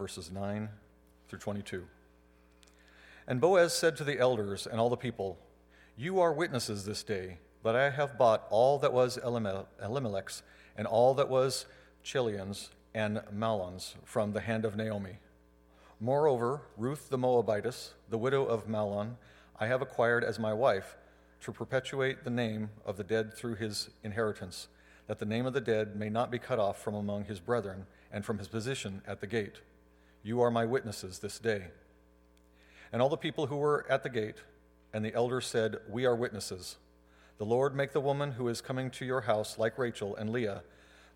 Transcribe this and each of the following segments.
verses 9 through 22. And Boaz said to the elders and all the people, You are witnesses this day that I have bought all that was Elimelech's and all that was Chilion's and Mahlon's from the hand of Naomi. Moreover, Ruth the Moabitess, the widow of Mahlon, I have acquired as my wife to perpetuate the name of the dead through his inheritance, that the name of the dead may not be cut off from among his brethren and from his position at the gate. You are my witnesses this day. And all the people who were at the gate and the elders said, We are witnesses. The Lord make the woman who is coming to your house like Rachel and Leah,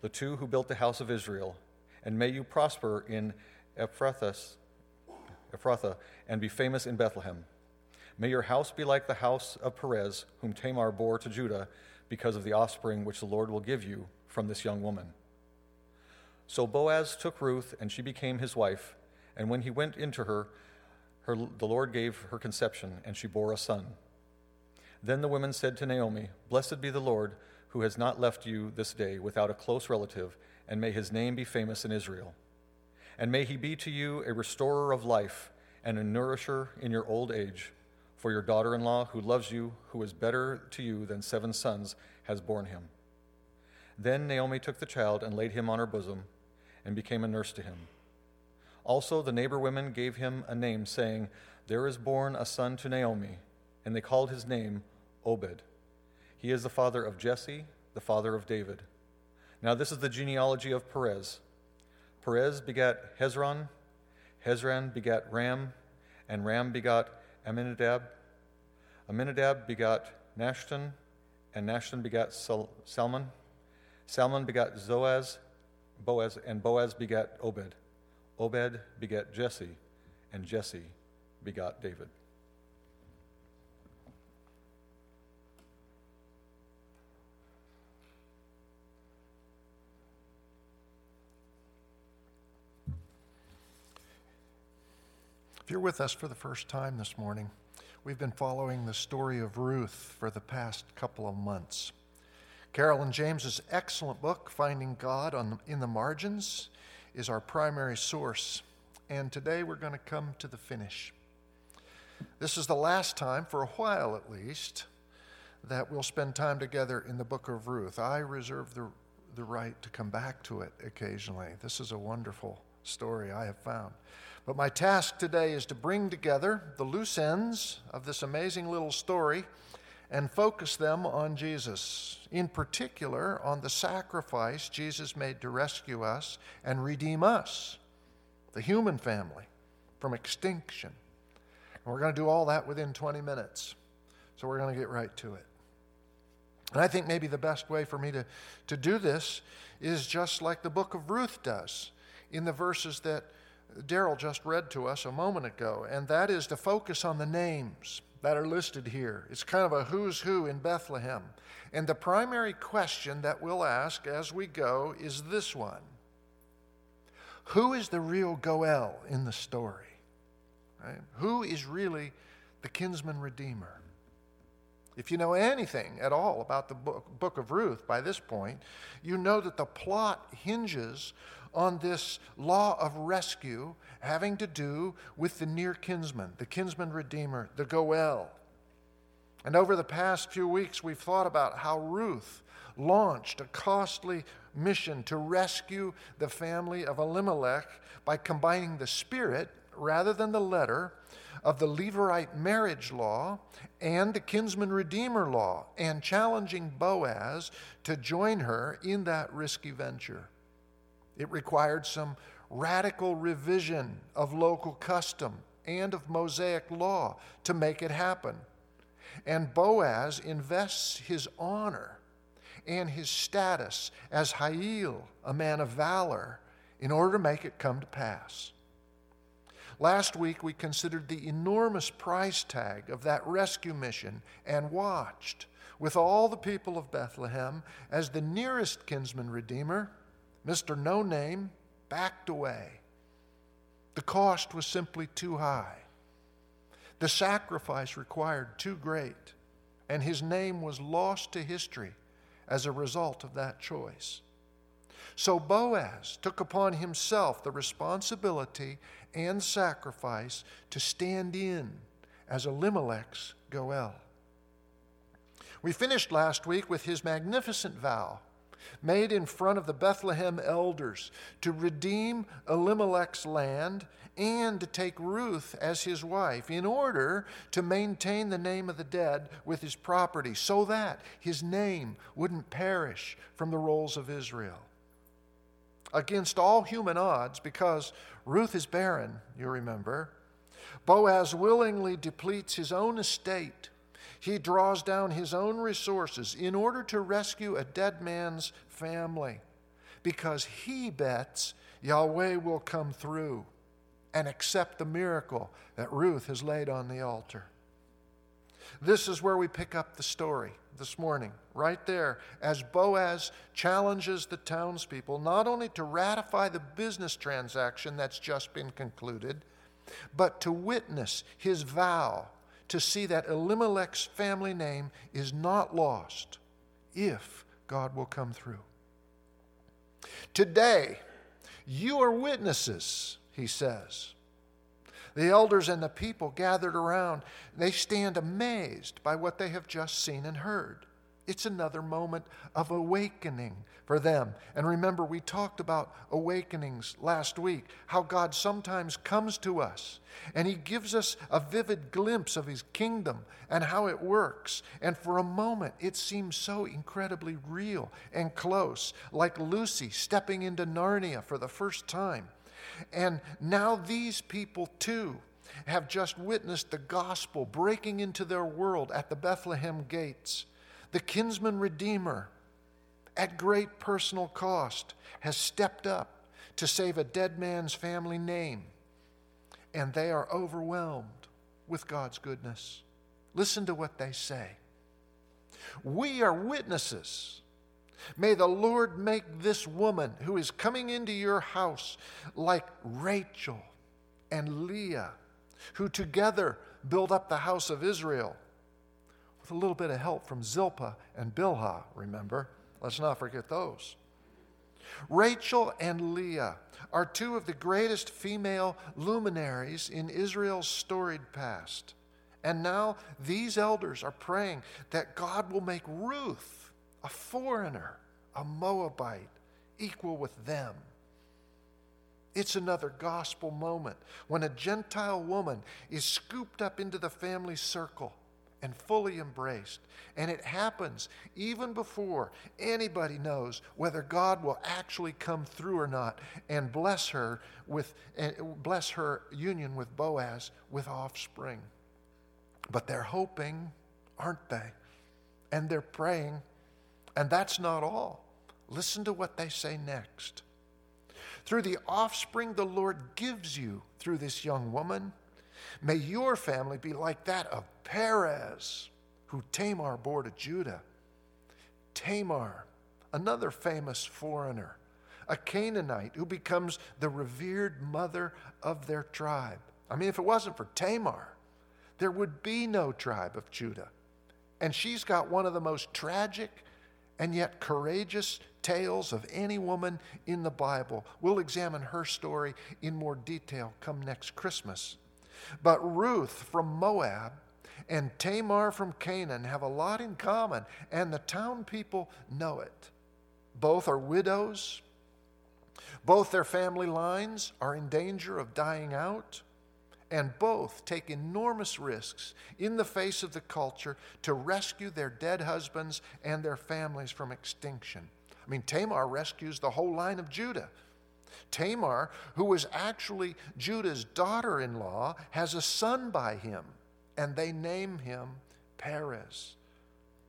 the two who built the house of Israel, and may you prosper in Ephrathah, and be famous in Bethlehem. May your house be like the house of Perez, whom Tamar bore to Judah, because of the offspring which the Lord will give you from this young woman. So Boaz took Ruth, and she became his wife. And when he went into her, her the Lord gave her conception, and she bore a son. Then the women said to Naomi, Blessed be the Lord, who has not left you this day without a close relative, and may his name be famous in Israel. And may he be to you a restorer of life and a nourisher in your old age. For your daughter in law, who loves you, who is better to you than seven sons, has borne him. Then Naomi took the child and laid him on her bosom and became a nurse to him. Also, the neighbor women gave him a name, saying, There is born a son to Naomi, and they called his name Obed. He is the father of Jesse, the father of David. Now, this is the genealogy of Perez. Perez begat Hezron, Hezron begat Ram, and Ram begat Amminadab. Amminadab begat Nahshon, and Nahshon begat Sal- Salmon. Salmon begat Zoaz, Boaz, and Boaz begat Obed. Obed begat Jesse, and Jesse begot David. If you're with us for the first time this morning, we've been following the story of Ruth for the past couple of months. Carolyn James's excellent book, Finding God on, in the Margins, is our primary source. And today we're going to come to the finish. This is the last time, for a while at least, that we'll spend time together in the book of Ruth. I reserve the, the right to come back to it occasionally. This is a wonderful story I have found. But my task today is to bring together the loose ends of this amazing little story and focus them on Jesus, in particular on the sacrifice Jesus made to rescue us and redeem us, the human family, from extinction. And we're going to do all that within 20 minutes. So we're going to get right to it. And I think maybe the best way for me to, to do this is just like the book of Ruth does in the verses that Daryl just read to us a moment ago, and that is to focus on the names that are listed here. It's kind of a who's who in Bethlehem. And the primary question that we'll ask as we go is this one Who is the real Goel in the story? Right? Who is really the kinsman redeemer? If you know anything at all about the book, book of Ruth by this point, you know that the plot hinges on this law of rescue having to do with the near kinsman, the kinsman redeemer, the Goel. And over the past few weeks, we've thought about how Ruth launched a costly mission to rescue the family of Elimelech by combining the spirit rather than the letter of the Levirate marriage law and the kinsman redeemer law and challenging Boaz to join her in that risky venture. It required some radical revision of local custom and of Mosaic law to make it happen. And Boaz invests his honor and his status as Hayil, a man of valor, in order to make it come to pass. Last week, we considered the enormous price tag of that rescue mission and watched with all the people of Bethlehem as the nearest kinsman redeemer Mr. No Name backed away. The cost was simply too high. The sacrifice required too great, and his name was lost to history as a result of that choice. So Boaz took upon himself the responsibility and sacrifice to stand in as Elimelech's Goel. We finished last week with his magnificent vow made in front of the Bethlehem elders to redeem Elimelech's land and to take Ruth as his wife in order to maintain the name of the dead with his property so that his name wouldn't perish from the rolls of Israel. Against all human odds, because Ruth is barren, you remember, Boaz willingly depletes his own estate. He draws down his own resources in order to rescue a dead man's family because he bets Yahweh will come through and accept the miracle that Ruth has laid on the altar. This is where we pick up the story this morning, right there, as Boaz challenges the townspeople not only to ratify the business transaction that's just been concluded, but to witness his vow to see that Elimelech's family name is not lost if God will come through. Today, you are witnesses, he says. The elders and the people gathered around, they stand amazed by what they have just seen and heard. It's another moment of awakening for them. And remember, we talked about awakenings last week, how God sometimes comes to us and He gives us a vivid glimpse of His kingdom and how it works. And for a moment, it seems so incredibly real and close, like Lucy stepping into Narnia for the first time. And now these people, too, have just witnessed the gospel breaking into their world at the Bethlehem gates. The kinsman redeemer, at great personal cost, has stepped up to save a dead man's family name, and they are overwhelmed with God's goodness. Listen to what they say. We are witnesses. May the Lord make this woman who is coming into your house like Rachel and Leah, who together build up the house of Israel with a little bit of help from Zilpah and Bilhah, remember? Let's not forget those. Rachel and Leah are two of the greatest female luminaries in Israel's storied past. And now these elders are praying that God will make Ruth, a foreigner, a Moabite, equal with them. It's another gospel moment when a Gentile woman is scooped up into the family circle and fully embraced. And it happens even before anybody knows whether God will actually come through or not and bless her with eh, bless her union with Boaz with offspring. But they're hoping, aren't they? And they're praying. And that's not all. Listen to what they say next. Through the offspring the Lord gives you through this young woman, may your family be like that of Perez, who Tamar bore to Judah. Tamar, another famous foreigner, a Canaanite who becomes the revered mother of their tribe. I mean, if it wasn't for Tamar, there would be no tribe of Judah. And she's got one of the most tragic and yet courageous tales of any woman in the Bible. We'll examine her story in more detail come next Christmas. But Ruth from Moab and Tamar from Canaan have a lot in common, and the town people know it. Both are widows, both their family lines are in danger of dying out, and both take enormous risks in the face of the culture to rescue their dead husbands and their families from extinction. I mean, Tamar rescues the whole line of Judah. Tamar, who was actually Judah's daughter in law, has a son by him and they name him Perez.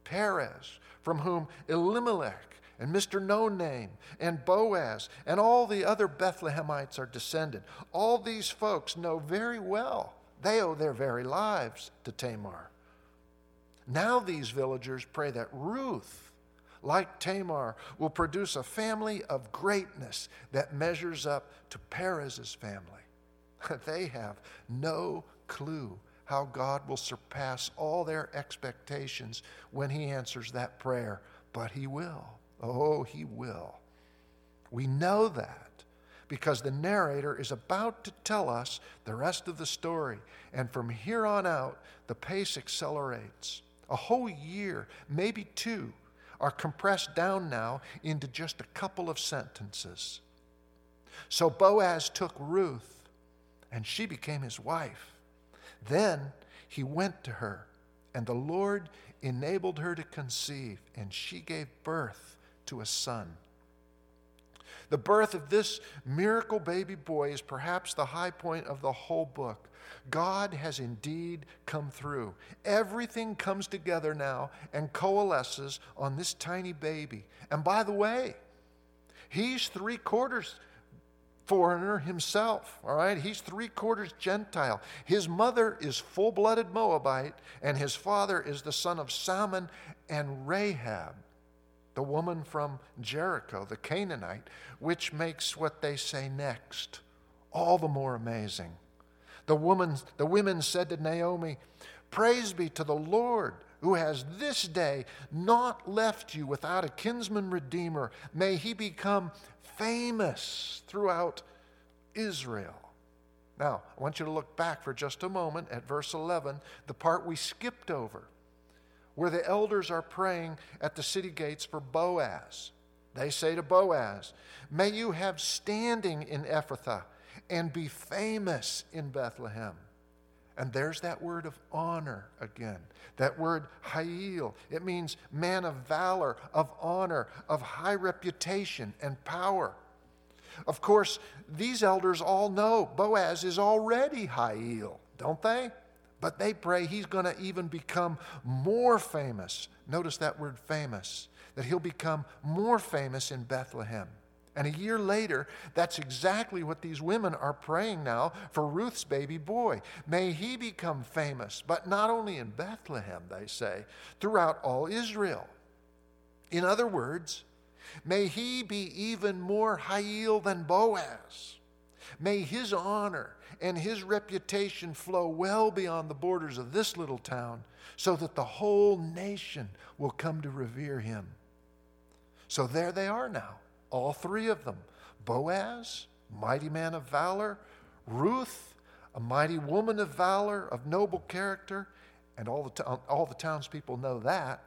Perez, from whom Elimelech and Mr. No Name and Boaz and all the other Bethlehemites are descended. All these folks know very well they owe their very lives to Tamar. Now these villagers pray that Ruth, like Tamar, will produce a family of greatness that measures up to Perez's family. they have no clue how God will surpass all their expectations when He answers that prayer, but He will. Oh, He will. We know that because the narrator is about to tell us the rest of the story. And from here on out, the pace accelerates. A whole year, maybe two, are compressed down now into just a couple of sentences. So Boaz took Ruth, and she became his wife. Then he went to her, and the Lord enabled her to conceive, and she gave birth to a son. The birth of this miracle baby boy is perhaps the high point of the whole book. God has indeed come through. Everything comes together now and coalesces on this tiny baby. And by the way, he's three quarters foreigner himself, all right? He's three quarters Gentile. His mother is full blooded Moabite, and his father is the son of Salmon and Rahab the woman from Jericho, the Canaanite, which makes what they say next all the more amazing. The, woman, the women said to Naomi, Praise be to the Lord who has this day not left you without a kinsman redeemer. May he become famous throughout Israel. Now, I want you to look back for just a moment at verse 11, the part we skipped over where the elders are praying at the city gates for Boaz. They say to Boaz, May you have standing in Ephrathah and be famous in Bethlehem. And there's that word of honor again. That word Hayil. It means man of valor, of honor, of high reputation and power. Of course, these elders all know Boaz is already Hayil, don't they? But they pray he's going to even become more famous. Notice that word famous, that he'll become more famous in Bethlehem. And a year later, that's exactly what these women are praying now for Ruth's baby boy. May he become famous, but not only in Bethlehem, they say, throughout all Israel. In other words, may he be even more Hayil than Boaz. May his honor and his reputation flow well beyond the borders of this little town so that the whole nation will come to revere him. So there they are now, all three of them Boaz, mighty man of valor, Ruth, a mighty woman of valor, of noble character, and all the, all the townspeople know that.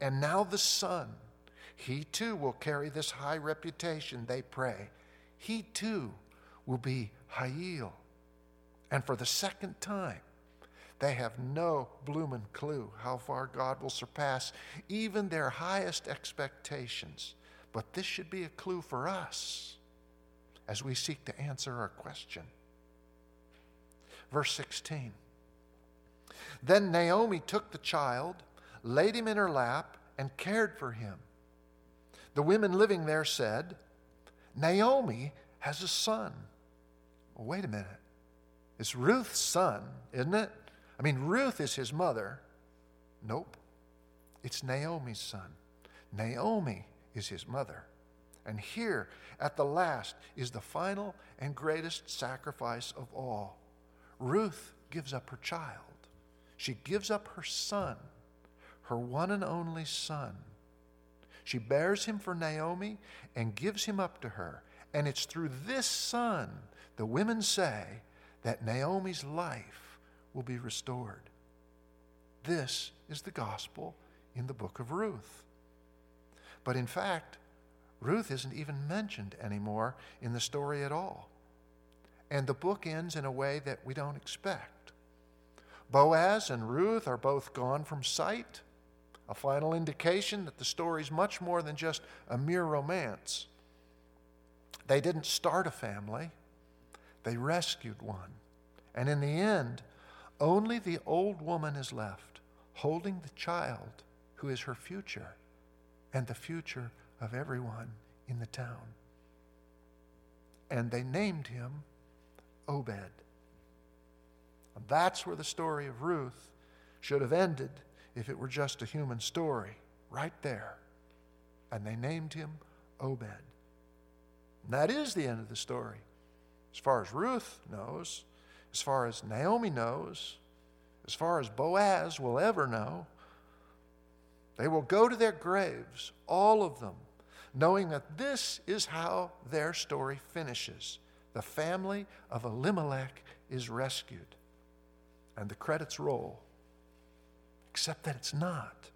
And now the son, he too will carry this high reputation, they pray. He too will be Hayil. And for the second time, they have no bloomin' clue how far God will surpass even their highest expectations. But this should be a clue for us as we seek to answer our question. Verse 16 Then Naomi took the child, laid him in her lap, and cared for him. The women living there said, Naomi has a son. Wait a minute. It's Ruth's son, isn't it? I mean, Ruth is his mother. Nope. It's Naomi's son. Naomi is his mother. And here, at the last, is the final and greatest sacrifice of all. Ruth gives up her child. She gives up her son, her one and only son. She bears him for Naomi and gives him up to her. And it's through this son, the women say, that Naomi's life will be restored. This is the gospel in the book of Ruth. But in fact, Ruth isn't even mentioned anymore in the story at all. And the book ends in a way that we don't expect. Boaz and Ruth are both gone from sight, a final indication that the story is much more than just a mere romance. They didn't start a family, they rescued one. And in the end, only the old woman is left, holding the child who is her future and the future of everyone in the town. And they named him Obed. And that's where the story of Ruth should have ended if it were just a human story, right there. And they named him Obed. And that is the end of the story. As far as Ruth knows, as far as Naomi knows, as far as Boaz will ever know, they will go to their graves, all of them, knowing that this is how their story finishes. The family of Elimelech is rescued. And the credits roll. Except that it's not.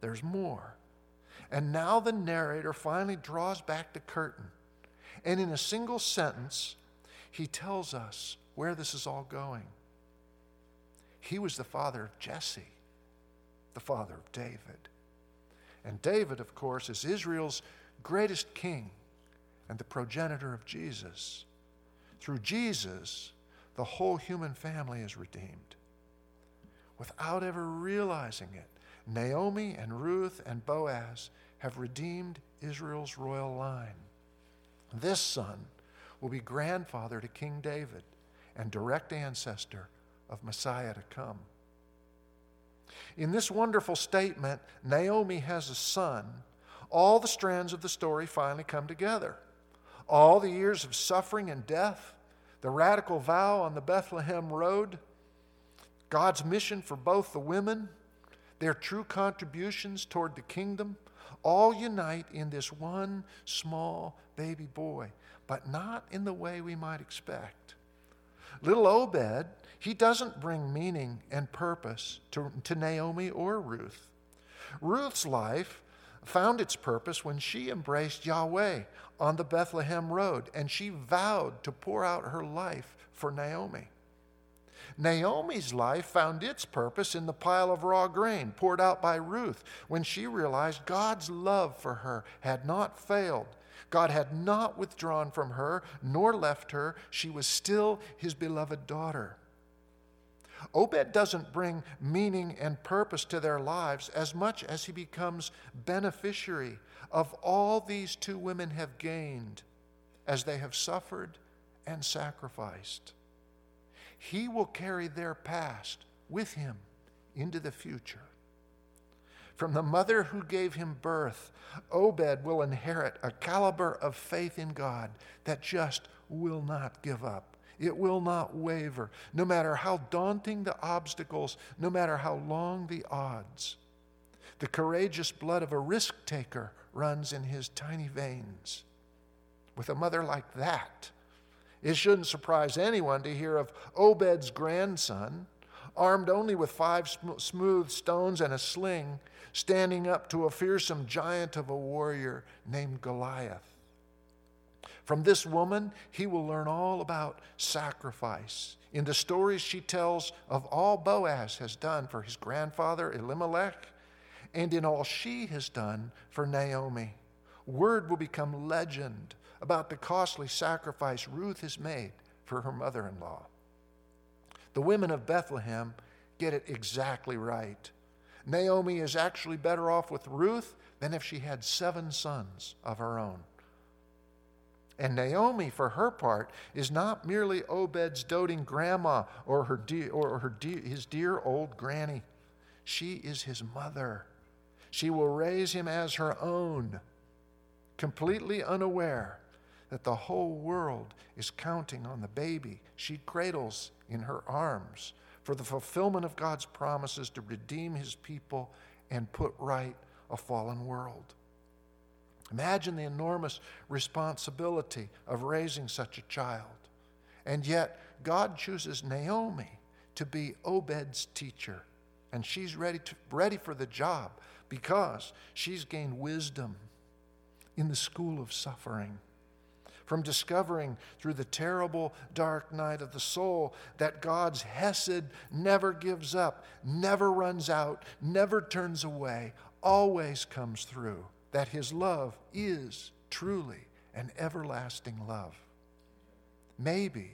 There's more. And now the narrator finally draws back the curtain. And in a single sentence, he tells us where this is all going. He was the father of Jesse, the father of David. And David, of course, is Israel's greatest king and the progenitor of Jesus. Through Jesus, the whole human family is redeemed. Without ever realizing it, Naomi and Ruth and Boaz have redeemed Israel's royal line. This son will be grandfather to King David and direct ancestor of Messiah to come. In this wonderful statement, Naomi has a son. All the strands of the story finally come together. All the years of suffering and death, the radical vow on the Bethlehem road, God's mission for both the women, their true contributions toward the kingdom, all unite in this one small baby boy, but not in the way we might expect. Little Obed, he doesn't bring meaning and purpose to, to Naomi or Ruth. Ruth's life found its purpose when she embraced Yahweh on the Bethlehem road and she vowed to pour out her life for Naomi. Naomi's life found its purpose in the pile of raw grain poured out by Ruth when she realized God's love for her had not failed. God had not withdrawn from her nor left her. She was still his beloved daughter. Obed doesn't bring meaning and purpose to their lives as much as he becomes beneficiary of all these two women have gained as they have suffered and sacrificed. He will carry their past with him into the future. From the mother who gave him birth, Obed will inherit a caliber of faith in God that just will not give up. It will not waver, no matter how daunting the obstacles, no matter how long the odds. The courageous blood of a risk taker runs in his tiny veins. With a mother like that, it shouldn't surprise anyone to hear of Obed's grandson, armed only with five sm- smooth stones and a sling, standing up to a fearsome giant of a warrior named Goliath. From this woman, he will learn all about sacrifice. In the stories she tells of all Boaz has done for his grandfather Elimelech, and in all she has done for Naomi. Word will become legend about the costly sacrifice Ruth has made for her mother in law. The women of Bethlehem get it exactly right. Naomi is actually better off with Ruth than if she had seven sons of her own. And Naomi, for her part, is not merely Obed's doting grandma or, her or her his dear old granny. She is his mother. She will raise him as her own, completely unaware that the whole world is counting on the baby she cradles in her arms for the fulfillment of God's promises to redeem his people and put right a fallen world. Imagine the enormous responsibility of raising such a child. And yet, God chooses Naomi to be Obed's teacher. And she's ready, to, ready for the job because she's gained wisdom in the school of suffering from discovering through the terrible dark night of the soul that God's Hesed never gives up, never runs out, never turns away, always comes through, that His love is truly an everlasting love. Maybe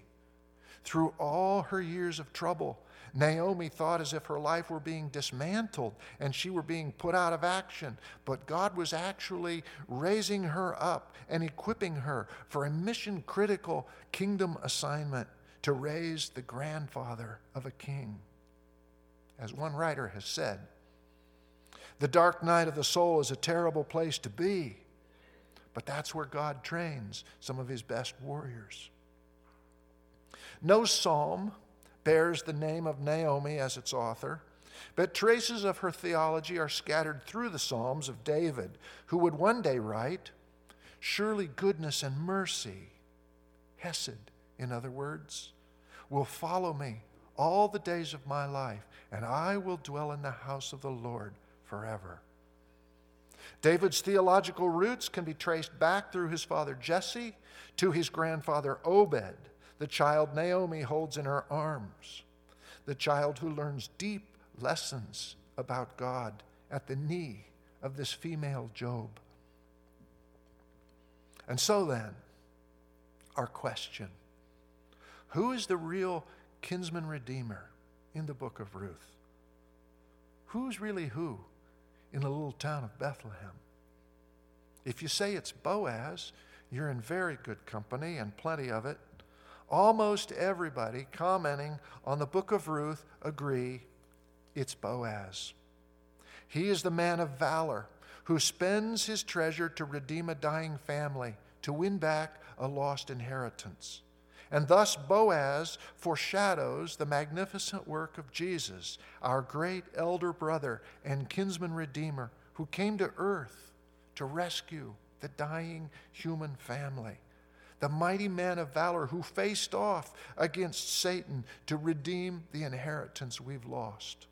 through all her years of trouble, Naomi thought as if her life were being dismantled and she were being put out of action. But God was actually raising her up and equipping her for a mission critical kingdom assignment to raise the grandfather of a king. As one writer has said, the dark night of the soul is a terrible place to be, but that's where God trains some of his best warriors. No psalm bears the name of Naomi as its author, but traces of her theology are scattered through the Psalms of David, who would one day write, Surely goodness and mercy, Hesed, in other words, will follow me all the days of my life, and I will dwell in the house of the Lord forever. David's theological roots can be traced back through his father Jesse to his grandfather Obed, the child Naomi holds in her arms, the child who learns deep lessons about God at the knee of this female Job. And so then, our question Who is the real kinsman redeemer in the book of Ruth? Who's really who in the little town of Bethlehem? If you say it's Boaz, you're in very good company and plenty of it. Almost everybody commenting on the book of Ruth agree it's Boaz. He is the man of valor who spends his treasure to redeem a dying family, to win back a lost inheritance. And thus, Boaz foreshadows the magnificent work of Jesus, our great elder brother and kinsman redeemer, who came to earth to rescue the dying human family. The mighty man of valor who faced off against Satan to redeem the inheritance we've lost.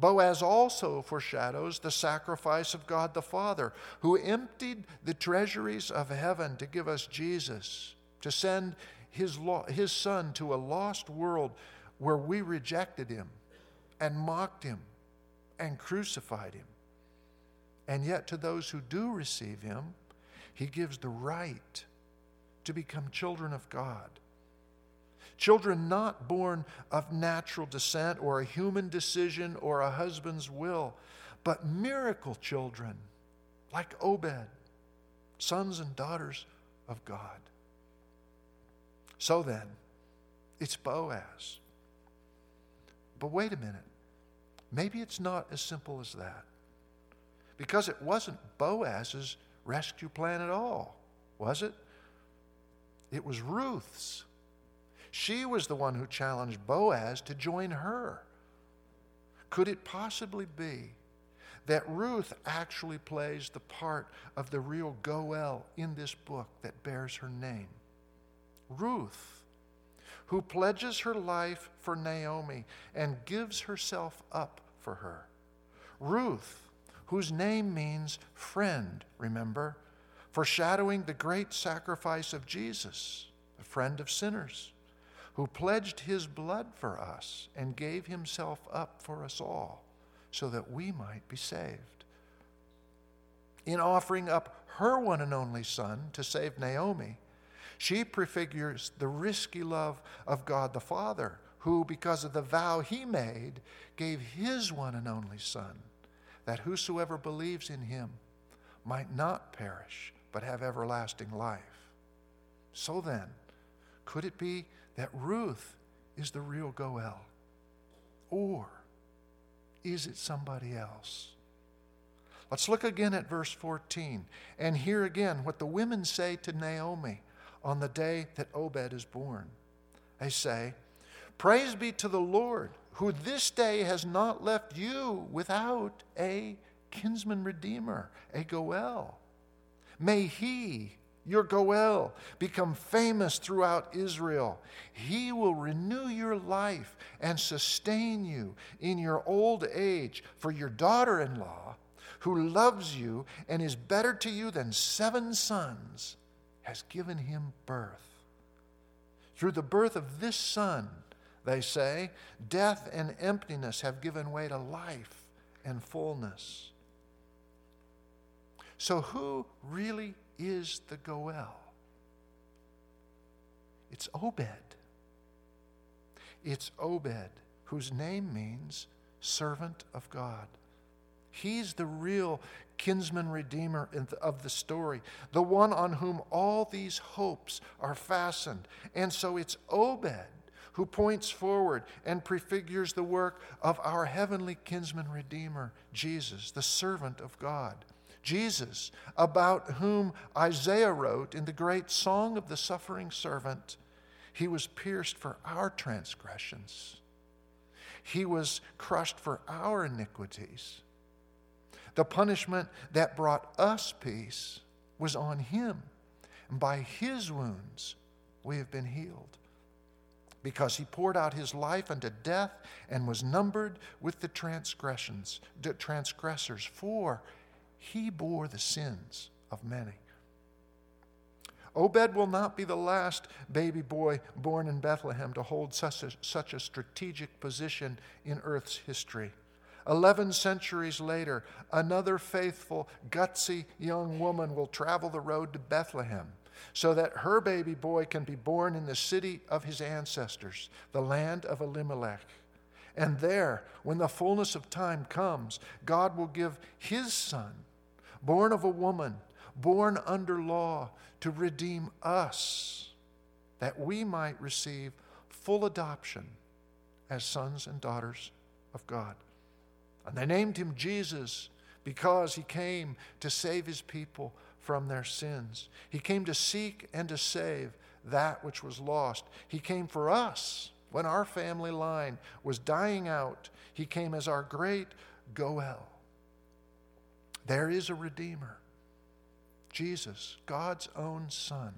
Boaz also foreshadows the sacrifice of God the Father, who emptied the treasuries of heaven to give us Jesus, to send his, lo- his Son to a lost world where we rejected him and mocked him and crucified him. And yet, to those who do receive him, he gives the right to become children of God. Children not born of natural descent or a human decision or a husband's will, but miracle children like Obed, sons and daughters of God. So then, it's Boaz. But wait a minute. Maybe it's not as simple as that. Because it wasn't Boaz's rescue plan at all, was it? It was Ruth's. She was the one who challenged Boaz to join her. Could it possibly be that Ruth actually plays the part of the real Goel in this book that bears her name? Ruth, who pledges her life for Naomi and gives herself up for her. Ruth, whose name means friend, remember, foreshadowing the great sacrifice of Jesus, a friend of sinners who pledged his blood for us and gave himself up for us all so that we might be saved. In offering up her one and only son to save Naomi, she prefigures the risky love of God the Father, who, because of the vow he made, gave his one and only Son, that whosoever believes in him might not perish, but have everlasting life. So then, could it be that Ruth is the real Goel? Or is it somebody else? Let's look again at verse 14 and hear again what the women say to Naomi on the day that Obed is born. They say, Praise be to the Lord, who this day has not left you without a kinsman redeemer, a Goel. May he your Goel, become famous throughout Israel. He will renew your life and sustain you in your old age. For your daughter in law, who loves you and is better to you than seven sons, has given him birth. Through the birth of this son, they say, death and emptiness have given way to life and fullness. So, who really is the Goel? It's Obed. It's Obed, whose name means servant of God. He's the real kinsman redeemer of the story, the one on whom all these hopes are fastened. And so it's Obed who points forward and prefigures the work of our heavenly kinsman redeemer, Jesus, the servant of God. Jesus, about whom Isaiah wrote in the great Song of the Suffering Servant, He was pierced for our transgressions, He was crushed for our iniquities. The punishment that brought us peace was on him, and by his wounds we have been healed. Because he poured out his life unto death and was numbered with the transgressions, the transgressors, for he bore the sins of many. Obed will not be the last baby boy born in Bethlehem to hold such a, such a strategic position in Earth's history. Eleven centuries later, another faithful, gutsy young woman will travel the road to Bethlehem so that her baby boy can be born in the city of his ancestors, the land of Elimelech. And there, when the fullness of time comes, God will give his son, born of a woman, born under law, to redeem us, that we might receive full adoption as sons and daughters of God. And they named him Jesus because he came to save his people from their sins. He came to seek and to save that which was lost. He came for us when our family line was dying out. He came as our great Goel. There is a Redeemer, Jesus, God's own Son.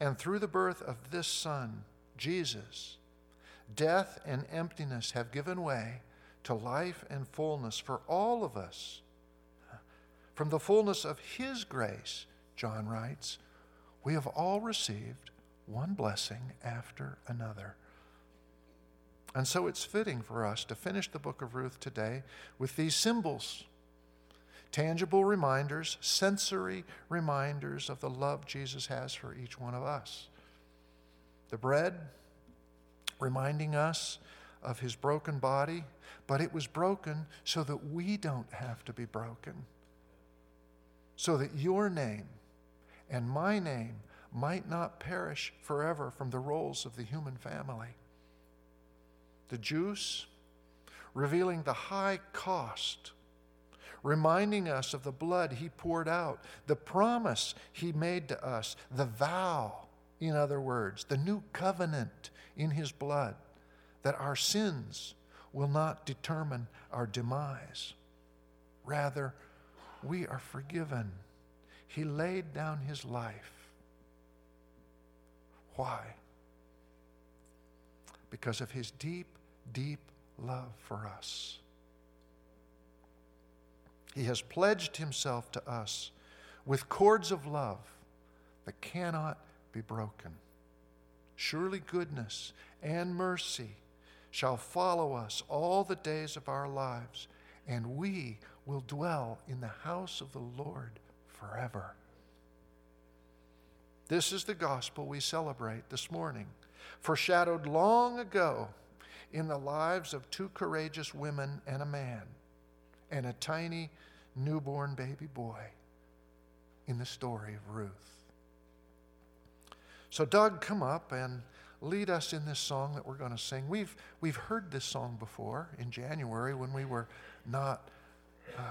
And through the birth of this Son, Jesus, Death and emptiness have given way to life and fullness for all of us. From the fullness of His grace, John writes, we have all received one blessing after another. And so it's fitting for us to finish the book of Ruth today with these symbols tangible reminders, sensory reminders of the love Jesus has for each one of us. The bread, reminding us of his broken body, but it was broken so that we don't have to be broken. So that your name and my name might not perish forever from the rolls of the human family. The juice, revealing the high cost, reminding us of the blood he poured out, the promise he made to us, the vow, in other words, the new covenant in his blood, that our sins will not determine our demise. Rather, we are forgiven. He laid down his life. Why? Because of his deep, deep love for us. He has pledged himself to us with cords of love that cannot be broken. Surely goodness and mercy shall follow us all the days of our lives, and we will dwell in the house of the Lord forever. This is the gospel we celebrate this morning, foreshadowed long ago in the lives of two courageous women and a man, and a tiny newborn baby boy in the story of Ruth. So, Doug, come up and lead us in this song that we're going to sing. We've, we've heard this song before in January when we were not uh,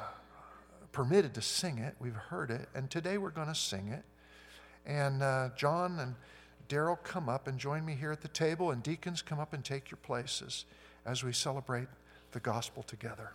permitted to sing it. We've heard it, and today we're going to sing it. And uh, John and Daryl come up and join me here at the table, and deacons come up and take your places as we celebrate the gospel together.